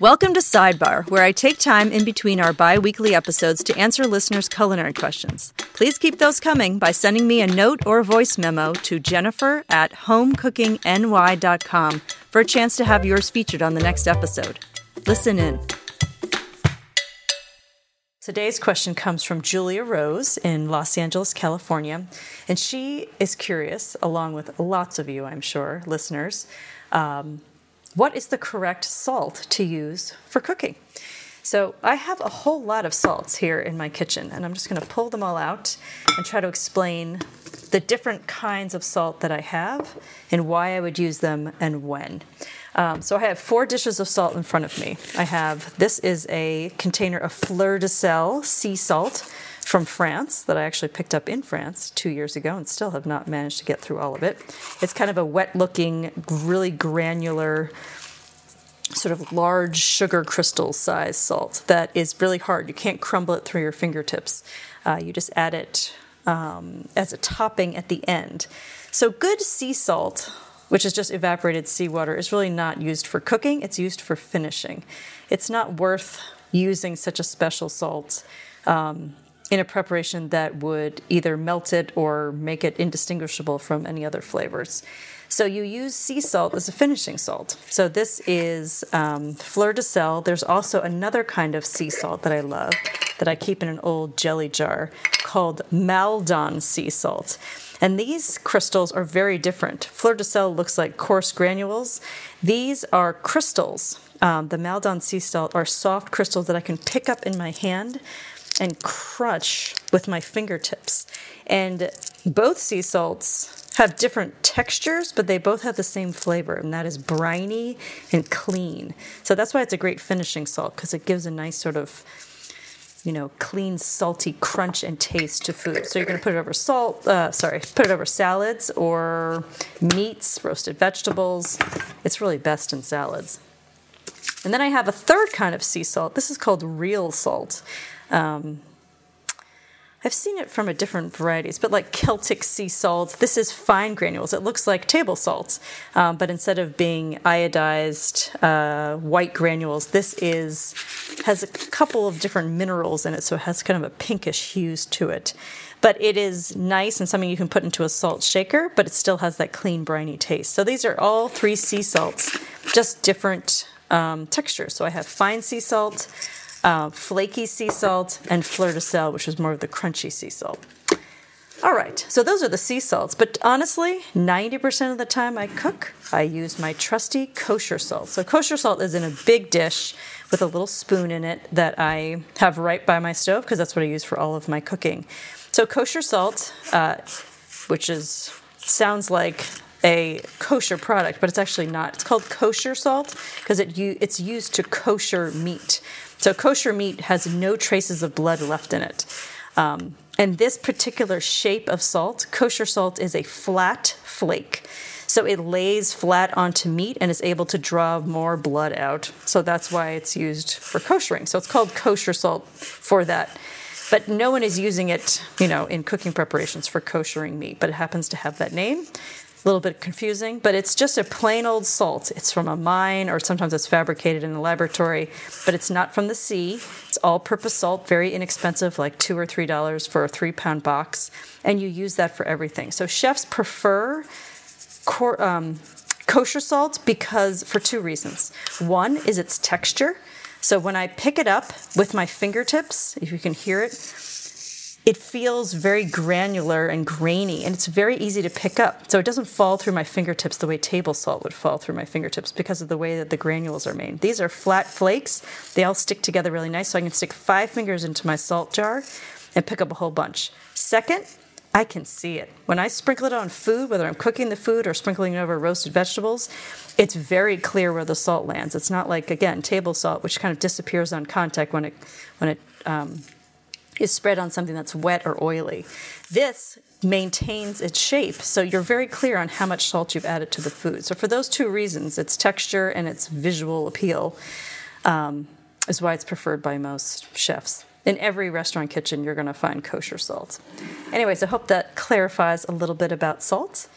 Welcome to Sidebar, where I take time in between our bi weekly episodes to answer listeners' culinary questions. Please keep those coming by sending me a note or voice memo to jennifer at homecookingny.com for a chance to have yours featured on the next episode. Listen in. Today's question comes from Julia Rose in Los Angeles, California, and she is curious, along with lots of you, I'm sure, listeners. Um, what is the correct salt to use for cooking? So I have a whole lot of salts here in my kitchen, and I'm just going to pull them all out and try to explain the different kinds of salt that I have and why I would use them and when. Um, so I have four dishes of salt in front of me. I have this is a container of Fleur de Sel sea salt from France that I actually picked up in France two years ago and still have not managed to get through all of it. It's kind of a wet looking, really granular, sort of large sugar crystal size salt that is really hard. You can't crumble it through your fingertips. Uh, you just add it um, as a topping at the end. So, good sea salt, which is just evaporated seawater, is really not used for cooking, it's used for finishing. It's not worth using such a special salt. Um, in a preparation that would either melt it or make it indistinguishable from any other flavors. So you use sea salt as a finishing salt. So this is um, fleur de sel. There's also another kind of sea salt that I love that I keep in an old jelly jar called Maldon sea salt. And these crystals are very different. Fleur de sel looks like coarse granules. These are crystals. Um, the Maldon sea salt are soft crystals that I can pick up in my hand and crush with my fingertips. And both sea salts have different textures, but they both have the same flavor, and that is briny and clean. So that's why it's a great finishing salt because it gives a nice sort of you know, clean, salty crunch and taste to food. So you're going to put it over salt, uh, sorry, put it over salads or meats, roasted vegetables. It's really best in salads. And then I have a third kind of sea salt. This is called real salt. Um, I've seen it from a different varieties, but like Celtic sea salt, this is fine granules. It looks like table salt, um, but instead of being iodized uh, white granules, this is has a couple of different minerals in it, so it has kind of a pinkish hues to it. But it is nice and something you can put into a salt shaker, but it still has that clean, briny taste. So these are all three sea salts, just different um, textures. So I have fine sea salt uh, flaky sea salt, and fleur de sel, which is more of the crunchy sea salt. All right, so those are the sea salts, but honestly, 90% of the time I cook, I use my trusty kosher salt. So, kosher salt is in a big dish with a little spoon in it that I have right by my stove because that's what I use for all of my cooking. So, kosher salt, uh, which is sounds like a kosher product, but it's actually not. It's called kosher salt because it, it's used to kosher meat. So kosher meat has no traces of blood left in it. Um, and this particular shape of salt, kosher salt, is a flat flake. So it lays flat onto meat and is able to draw more blood out. So that's why it's used for koshering. So it's called kosher salt for that. But no one is using it, you know, in cooking preparations for koshering meat, but it happens to have that name a little bit confusing, but it's just a plain old salt. It's from a mine, or sometimes it's fabricated in a laboratory, but it's not from the sea. It's all purpose salt, very inexpensive, like two or three dollars for a three pound box, and you use that for everything. So chefs prefer cor- um, kosher salt because for two reasons. One is its texture. So when I pick it up with my fingertips, if you can hear it, it feels very granular and grainy and it's very easy to pick up. So it doesn't fall through my fingertips the way table salt would fall through my fingertips because of the way that the granules are made. These are flat flakes. They all stick together really nice so I can stick 5 fingers into my salt jar and pick up a whole bunch. Second, I can see it. When I sprinkle it on food, whether I'm cooking the food or sprinkling it over roasted vegetables, it's very clear where the salt lands. It's not like again table salt, which kind of disappears on contact when it when it um, is spread on something that's wet or oily. This maintains its shape, so you're very clear on how much salt you've added to the food. So, for those two reasons, its texture and its visual appeal um, is why it's preferred by most chefs. In every restaurant kitchen, you're going to find kosher salt. Anyways, I hope that clarifies a little bit about salt.